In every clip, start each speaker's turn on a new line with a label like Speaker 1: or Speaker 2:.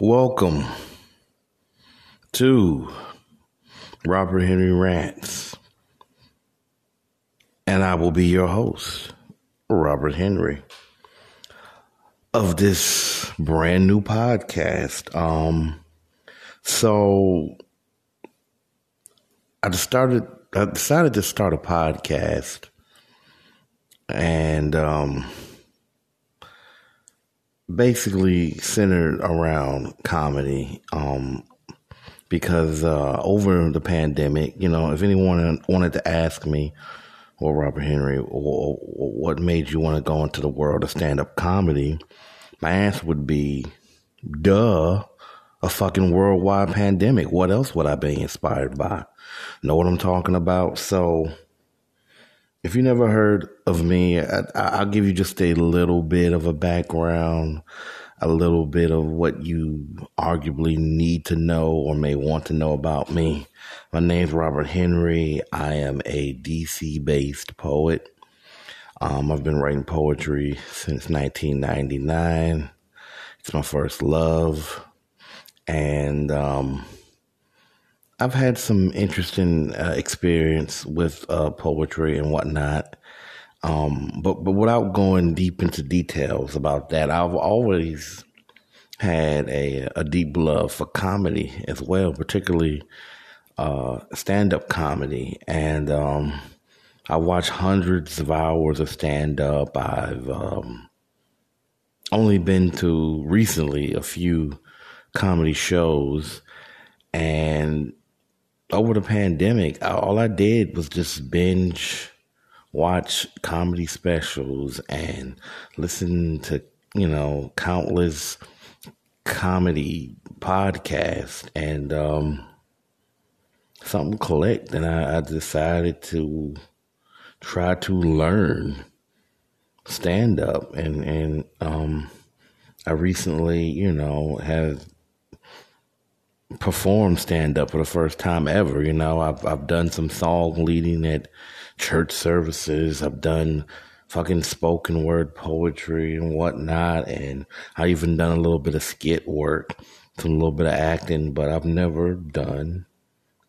Speaker 1: Welcome to Robert Henry Rants. And I will be your host, Robert Henry, of this brand new podcast. Um, so I started I decided to start a podcast and um basically centered around comedy. Um, because uh, over the pandemic, you know, if anyone wanted to ask me, or Robert Henry, or what made you want to go into the world of stand up comedy, my answer would be, duh, a fucking worldwide pandemic. What else would I be inspired by? Know what I'm talking about? So, if you never heard of me, I, will give you just a little bit of a background, a little bit of what you arguably need to know or may want to know about me. My name's Robert Henry. I am a DC based poet. Um, I've been writing poetry since 1999. It's my first love. And, um, I've had some interesting uh, experience with uh, poetry and whatnot. Um, but but without going deep into details about that, I've always had a a deep love for comedy as well, particularly uh, stand up comedy. And um, I watch hundreds of hours of stand up. I've um, only been to recently a few comedy shows, and over the pandemic, all I did was just binge watch comedy specials and listen to, you know, countless comedy podcasts and um, something collect. And I, I decided to try to learn stand up and and um I recently, you know, have perform stand up for the first time ever. You know, I've I've done some song leading at church services. I've done fucking spoken word poetry and whatnot, and I even done a little bit of skit work, some little bit of acting, but I've never done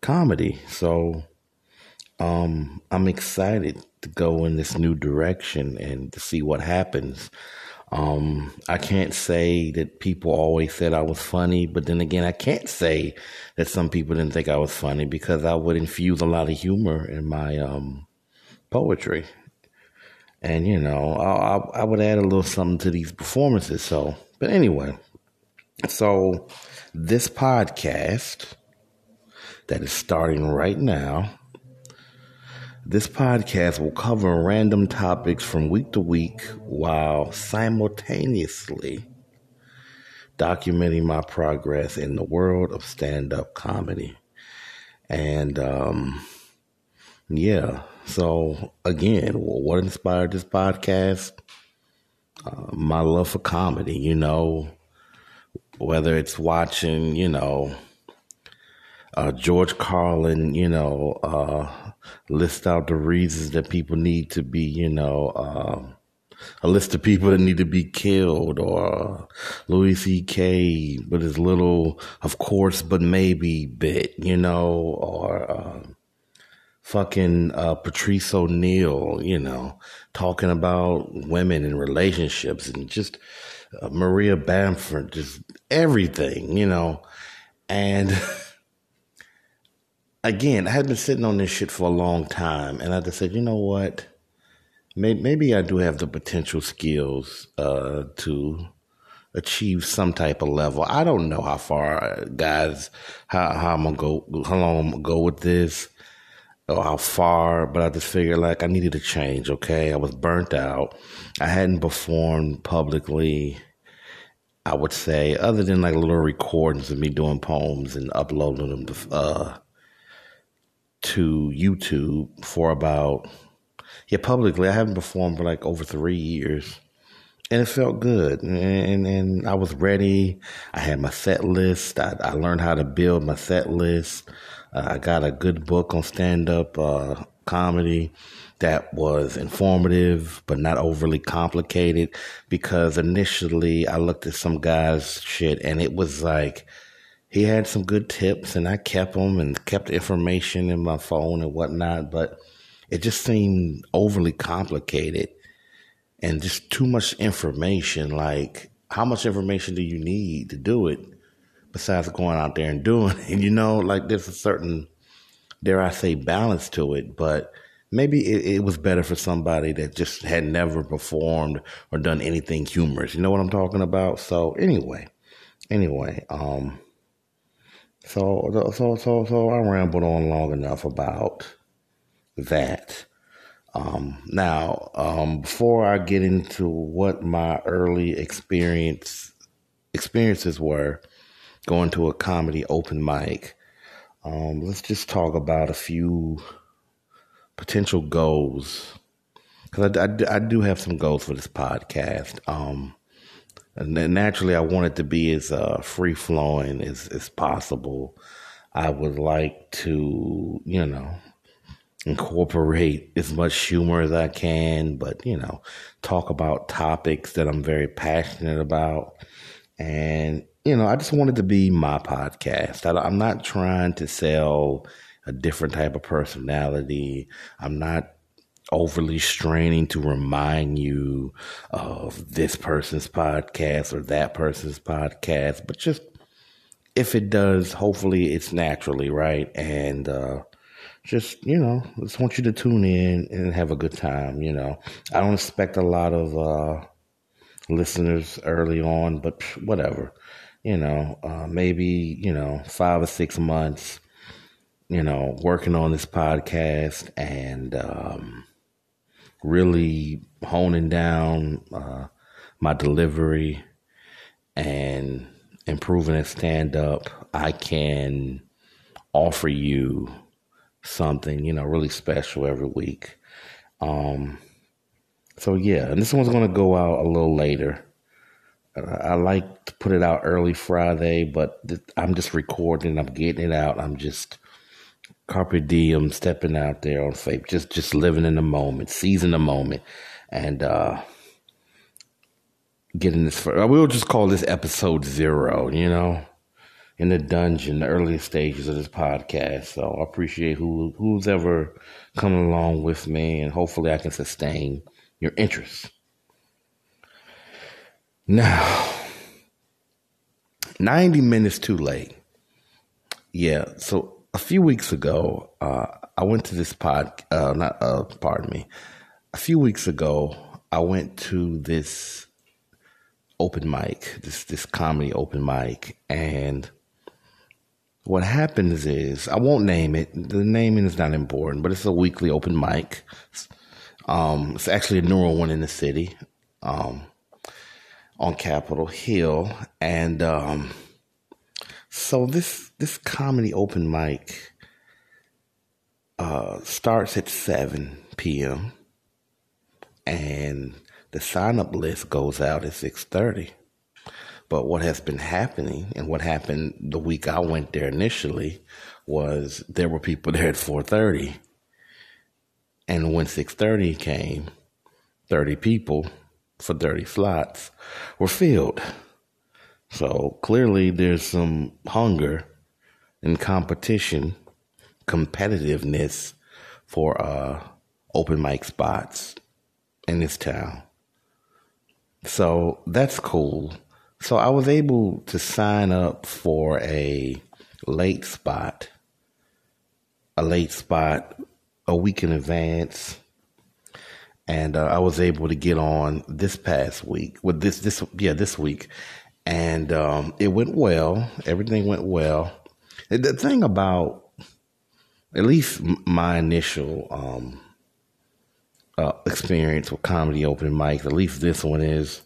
Speaker 1: comedy. So, um, I'm excited to go in this new direction and to see what happens. Um, I can't say that people always said I was funny, but then again, I can't say that some people didn't think I was funny because I would infuse a lot of humor in my um, poetry. And, you know, I, I would add a little something to these performances. So, but anyway, so this podcast that is starting right now this podcast will cover random topics from week to week while simultaneously documenting my progress in the world of stand up comedy. And um, yeah, so again, what inspired this podcast? Uh, my love for comedy, you know, whether it's watching, you know, uh, George Carlin, you know, uh, list out the reasons that people need to be, you know, uh, a list of people that need to be killed, or Louis C.K. with his little, of course, but maybe bit, you know, or uh, fucking uh, Patrice O'Neal, you know, talking about women and relationships and just uh, Maria Bamford, just everything, you know, and. again, I had been sitting on this shit for a long time, and I just said, you know what? Maybe, maybe I do have the potential skills uh, to achieve some type of level. I don't know how far, guys, how, how I'm gonna go, how long I'm gonna go with this, or how far. But I just figured like I needed a change. Okay, I was burnt out. I hadn't performed publicly. I would say, other than like little recordings of me doing poems and uploading them uh, to YouTube for about yeah publicly. I haven't performed for like over three years, and it felt good. And and, and I was ready. I had my set list. I, I learned how to build my set list. Uh, I got a good book on stand up uh, comedy that was informative but not overly complicated because initially I looked at some guy's shit and it was like he had some good tips and I kept them and kept the information in my phone and whatnot, but it just seemed overly complicated and just too much information. Like, how much information do you need to do it besides going out there and doing it? And you know, like there's a certain, dare I say, balance to it, but maybe it, it, was better for somebody that just had never performed or done anything humorous. You know what I'm talking about? So anyway, anyway, um, so so so so I rambled on long enough about that. Um, now, um, before I get into what my early experience experiences were going to a comedy open mic, um, let's just talk about a few potential goals because I, I, I, do have some goals for this podcast. Um, naturally, I want it to be as uh, free flowing as, as possible. I would like to, you know, incorporate as much humor as I can, but, you know, talk about topics that I'm very passionate about. And, you know, I just want it to be my podcast. I, I'm not trying to sell a different type of personality. I'm not overly straining to remind you of this person's podcast or that person's podcast, but just if it does, hopefully it's naturally, right? And uh, just, you know, just want you to tune in and have a good time, you know. I don't expect a lot of uh, listeners early on, but whatever. You know, uh, maybe, you know, five or six months you know, working on this podcast and um, really honing down uh, my delivery and improving at stand up, I can offer you something, you know, really special every week. Um, so yeah, and this one's going to go out a little later. Uh, I like to put it out early Friday, but I'm just recording. I'm getting it out. I'm just carpe diem, stepping out there on faith, just just living in the moment, seizing the moment, and uh, getting this. For, we'll just call this episode zero. You know, in the dungeon, the early stages of this podcast. So I appreciate who who's ever coming along with me, and hopefully I can sustain your interest. Now, ninety minutes too late. Yeah, so a few weeks ago, uh, I went to this pod, uh, not, uh, pardon me. A few weeks ago, I went to this open mic, this, this comedy open mic. And what happens is, I won't name it. The naming is not important, but it's a weekly open mic. Um, it's actually a newer one in the city, um, on Capitol Hill. And, um, so this this comedy open mic uh, starts at seven p.m. and the sign up list goes out at six thirty. But what has been happening and what happened the week I went there initially was there were people there at four thirty, and when six thirty came, thirty people for thirty slots were filled. So clearly there's some hunger and competition, competitiveness for uh, open mic spots in this town. So that's cool. So I was able to sign up for a late spot, a late spot a week in advance. And uh, I was able to get on this past week with this, this, yeah, this week and um, it went well. Everything went well. The thing about at least my initial um, uh, experience with comedy open mics, at least this one is,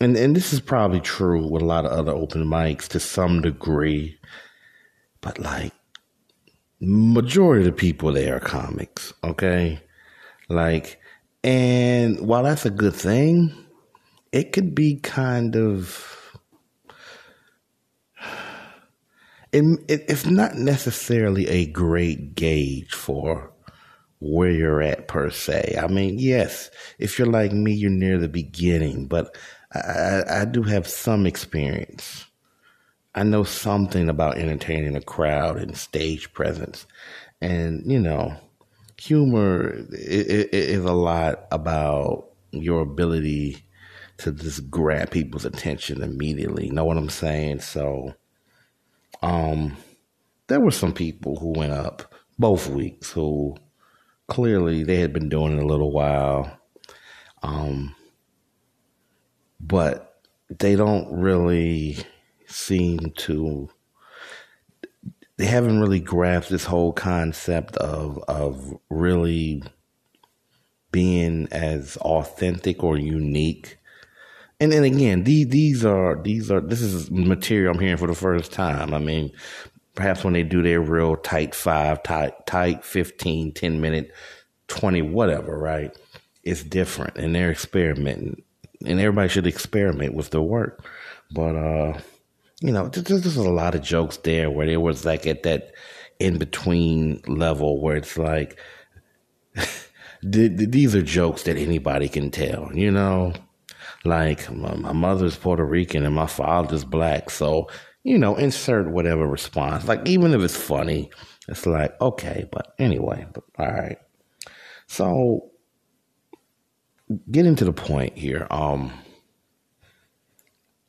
Speaker 1: and and this is probably true with a lot of other open mics to some degree, but like majority of the people there are comics, okay, like, and while that's a good thing it could be kind of it, it, it's not necessarily a great gauge for where you're at per se. I mean, yes, if you're like me, you're near the beginning, but I, I do have some experience. I know something about entertaining a crowd and stage presence. And, you know, humor is a lot about your ability to just grab people's attention immediately. Know what I'm saying? So, um, there were some people who went up both weeks who clearly they had been doing it a little while. Um, but they don't really seem to they haven't really grasped this whole concept of of really being as authentic or unique. And then again, these these are these are this is material I'm hearing for the first time. I mean, perhaps when they do their real tight five, tight tight 15, 10 minute, 20, whatever, right? It's different and they're experimenting. And everybody should experiment with their work. But uh you know, there's just a lot of jokes there where there was like at that in between level where it's like, these are jokes that anybody can tell, you know? Like, my mother's Puerto Rican and my father's black. So, you know, insert whatever response. Like, even if it's funny, it's like, okay, but anyway, but all right. So, getting to the point here, um,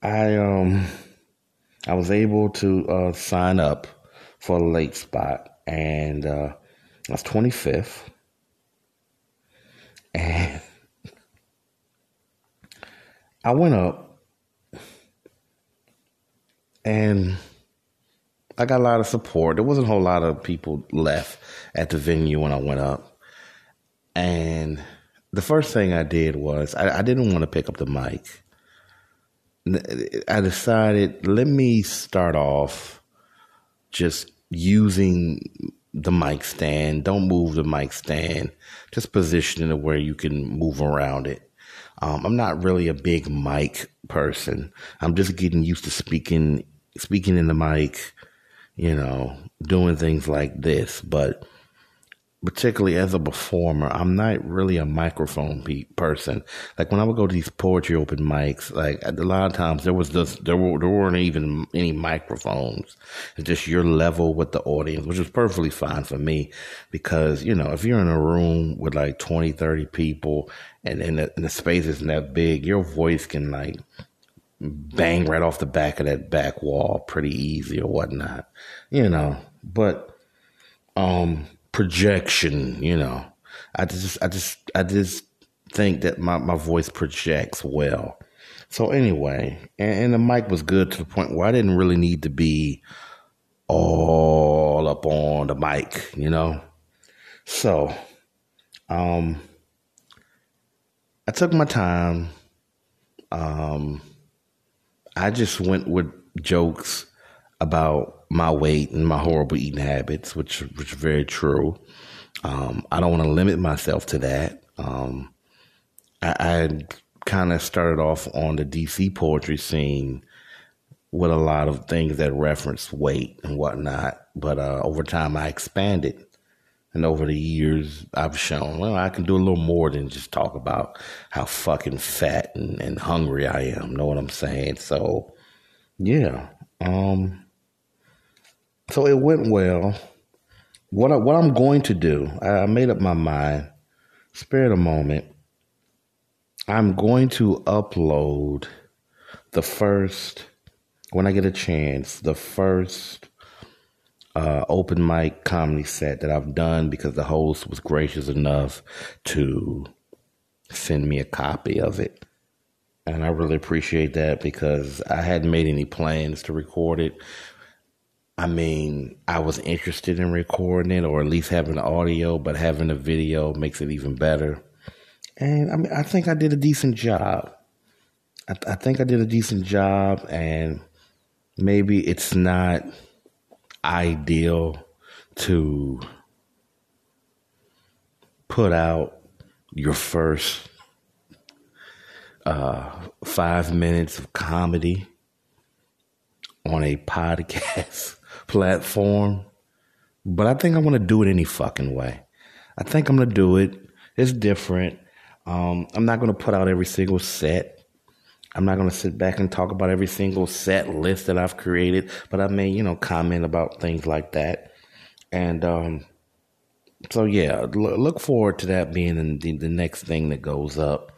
Speaker 1: I, um, I was able to uh, sign up for a late spot, and uh, I was 25th. And I went up, and I got a lot of support. There wasn't a whole lot of people left at the venue when I went up. And the first thing I did was I, I didn't want to pick up the mic. I decided let me start off just using the mic stand. Don't move the mic stand. Just position it where you can move around it. Um, I'm not really a big mic person. I'm just getting used to speaking speaking in the mic, you know, doing things like this. But particularly as a performer, I'm not really a microphone pe- person. Like when I would go to these poetry open mics, like a lot of times there was just there were there weren't even any microphones. It's just your level with the audience, which is perfectly fine for me because you know if you're in a room with like 20, 30 people and, and, the, and the space isn't that big, your voice can like bang right off the back of that back wall pretty easy or whatnot, you know. But um projection, you know. I just I just I just think that my, my voice projects well. So anyway, and, and the mic was good to the point where I didn't really need to be all up on the mic, you know. So, um, I took my time. Um, I just went with jokes about my weight and my horrible eating habits, which which is very true. Um, I don't want to limit myself to that. Um, I, I kind of started off on the DC poetry scene with a lot of things that reference weight and whatnot, but uh, over time I expanded. And over the years, I've shown, well, I can do a little more than just talk about how fucking fat and, and hungry I am. Know what I'm saying? So, yeah. Um, so it went well. What I, what I'm going to do, I made up my mind. Spare a moment. I'm going to upload the first when I get a chance, the first uh, open mic comedy set that I've done because the host was gracious enough to send me a copy of it. And I really appreciate that because I hadn't made any plans to record it. I mean, I was interested in recording it or at least having the audio, but having the video makes it even better. And I mean, I think I did a decent job. I, I think I did a decent job, and maybe it's not ideal to put out your first uh, five minutes of comedy on a podcast platform, but I think I want to do it any fucking way. I think I'm gonna do it. It's different. Um, I'm not gonna put out every single set. I'm not gonna sit back and talk about every single set list that I've created, but I may, you know, comment about things like that. And um, so yeah, look forward to that being the, the next thing that goes up.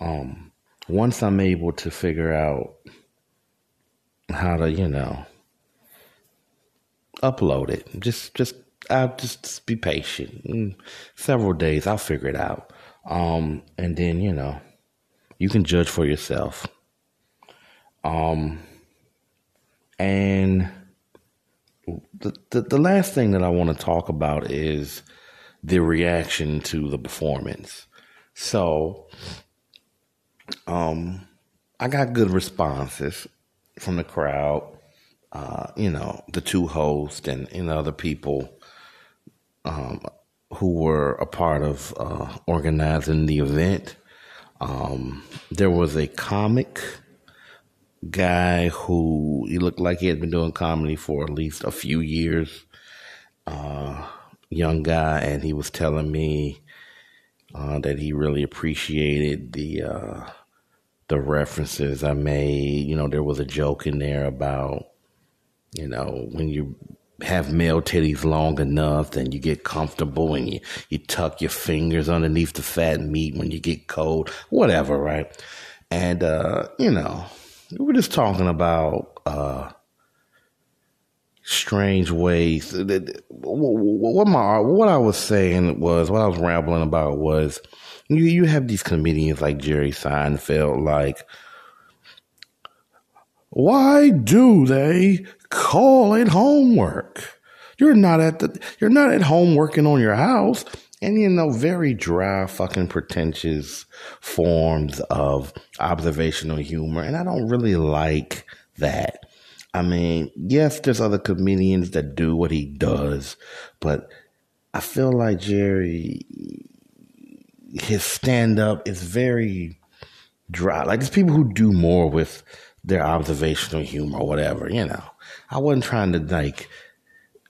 Speaker 1: Um, once I'm able to figure out how to, you know, upload it, just just I'll just be patient. In several days, I'll figure it out. Um, and then you know, you can judge for yourself. Um, and the, the, the last thing that I want to talk about is the reaction to the performance. So, um, I got good responses from the crowd. Uh, you know, the two hosts and, and other people um, who were a part of uh, organizing the event. Um, there was a comic guy who he looked like he had been doing comedy for at least a few years. Uh, young guy, and he was telling me uh, that he really appreciated the uh, the references I made. You know, there was a joke in there about you know when you have male titties long enough, then you get comfortable and you, you tuck your fingers underneath the fat meat when you get cold, whatever, right? And, uh, you know, we were just talking about, uh, strange ways. What my what I was saying was what I was rambling about was you you have these comedians like Jerry Seinfeld, like why do they call it homework? You're not at the you're not at home working on your house. And you know, very dry, fucking pretentious forms of observational humor. And I don't really like that. I mean, yes, there's other comedians that do what he does, but I feel like Jerry, his stand up is very dry. Like, there's people who do more with their observational humor or whatever, you know. I wasn't trying to like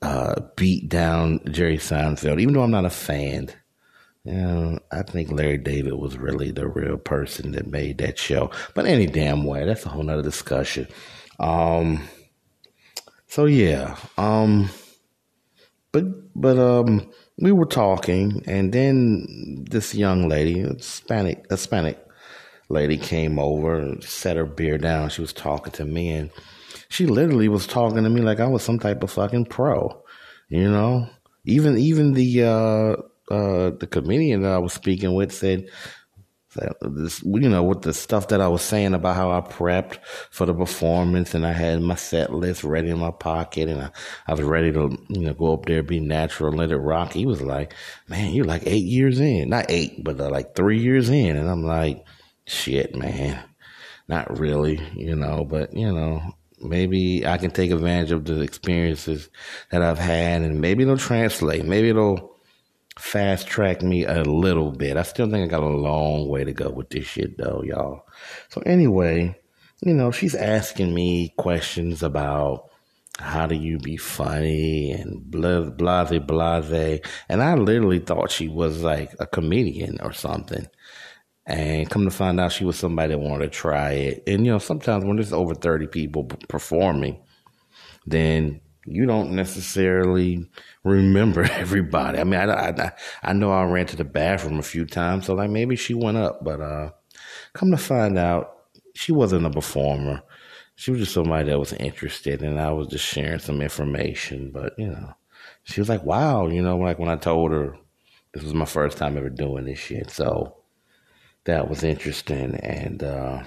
Speaker 1: uh, beat down Jerry Seinfeld, even though I'm not a fan. You know, I think Larry David was really the real person that made that show. But any damn way, that's a whole nother discussion. Um, so yeah, um, but but um, we were talking, and then this young lady, Hispanic, Hispanic lady, came over and set her beer down. She was talking to me, and she literally was talking to me like I was some type of fucking pro, you know. Even even the uh, uh, the comedian that I was speaking with said this, you know, with the stuff that I was saying about how I prepped for the performance and I had my set list ready in my pocket and I, I was ready to, you know, go up there, be natural, and let it rock. He was like, man, you're like eight years in, not eight, but uh, like three years in. And I'm like, shit, man, not really, you know, but you know, maybe I can take advantage of the experiences that I've had and maybe it'll translate. Maybe it'll, fast track me a little bit. I still think I got a long way to go with this shit though, y'all. So anyway, you know, she's asking me questions about how do you be funny and blah, blase, blase. And I literally thought she was like a comedian or something. And come to find out she was somebody that wanted to try it. And, you know, sometimes when there's over 30 people performing, then you don't necessarily remember everybody. I mean, I, I, I know I ran to the bathroom a few times, so like maybe she went up, but uh, come to find out, she wasn't a performer. She was just somebody that was interested, and I was just sharing some information. But you know, she was like, "Wow," you know, like when I told her this was my first time ever doing this shit, so that was interesting, and. uh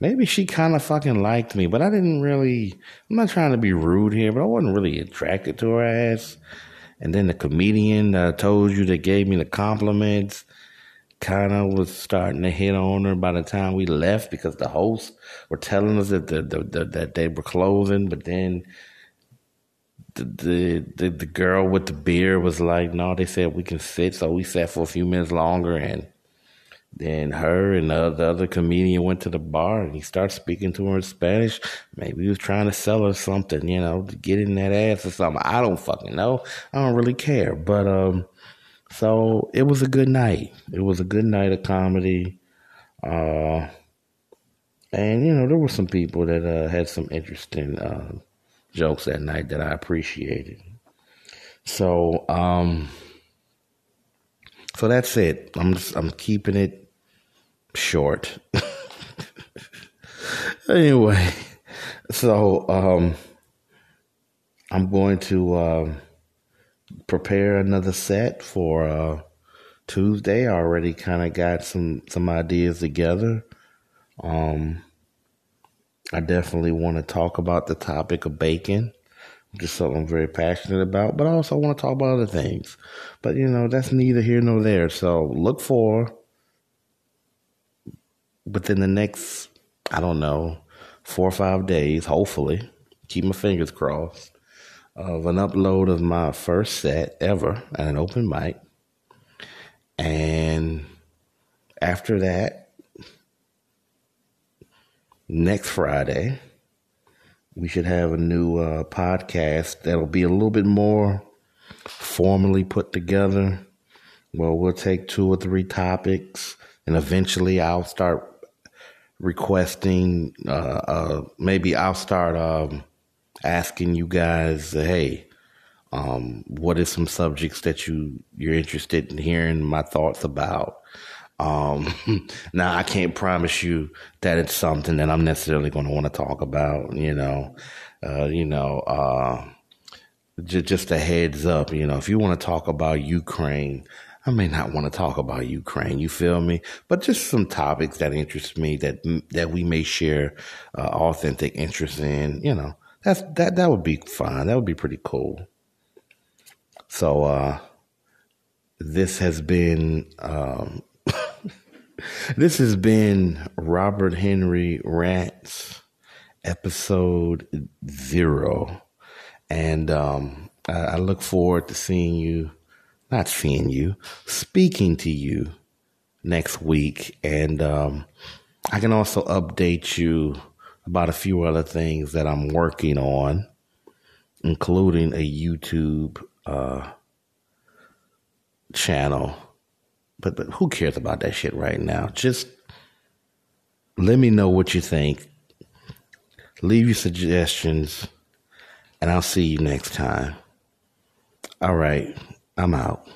Speaker 1: maybe she kind of fucking liked me, but I didn't really. I'm not trying to be rude here, but I wasn't really attracted to her ass. And then the comedian that I told you that gave me the compliments kind of was starting to hit on her by the time we left because the hosts were telling us that the, the, the that they were closing, but then the, the the the girl with the beer was like, "No, they said we can sit," so we sat for a few minutes longer and then her and the, the other comedian went to the bar and he started speaking to her in Spanish. Maybe he was trying to sell her something, you know, to get in that ass or something. I don't fucking know. I don't really care. But um, So it was a good night. It was a good night of comedy. Uh, and, you know, there were some people that uh, had some interesting uh, jokes that night that I appreciated. So, um, so that's it. I'm just, I'm keeping it short. anyway, so um, I'm going to uh, prepare another set for uh, Tuesday. I already kind of got some some ideas together. Um, I definitely want to talk about the topic of bacon, which is something I'm very passionate about, but I also want to talk about other things. But you know, that's neither here nor there. So look for within the next, I don't know, four or five days, hopefully, keep my fingers crossed, of an upload of my first set ever at an open mic. And after that, next Friday, we should have a new uh, podcast that'll be a little bit more formally put together. Well, we'll take two or three topics, and eventually I'll start requesting. Uh, uh, maybe I'll start um, asking you guys, hey, um, what is some subjects that you you're interested in hearing my thoughts about? Um, now I can't promise you that it's something that I'm necessarily going to want to talk about. You know, uh, you know, uh, just a heads up. You know, if you want to talk about Ukraine, I may not want to talk about Ukraine. You feel me? But just some topics that interest me that that we may share uh, authentic interest in. You know, that's that that would be fine. That would be pretty cool. So uh, this has been um, this has been Robert Henry Rants, episode zero, and um, I, I look forward to seeing you, not seeing you, speaking to you next week, and um, I can also update you about a few other things that I'm working on, including a YouTube uh, channel but but who cares about that shit right now? Just let me know what you think. Leave your suggestions, and I'll see you next time. All right, I'm out.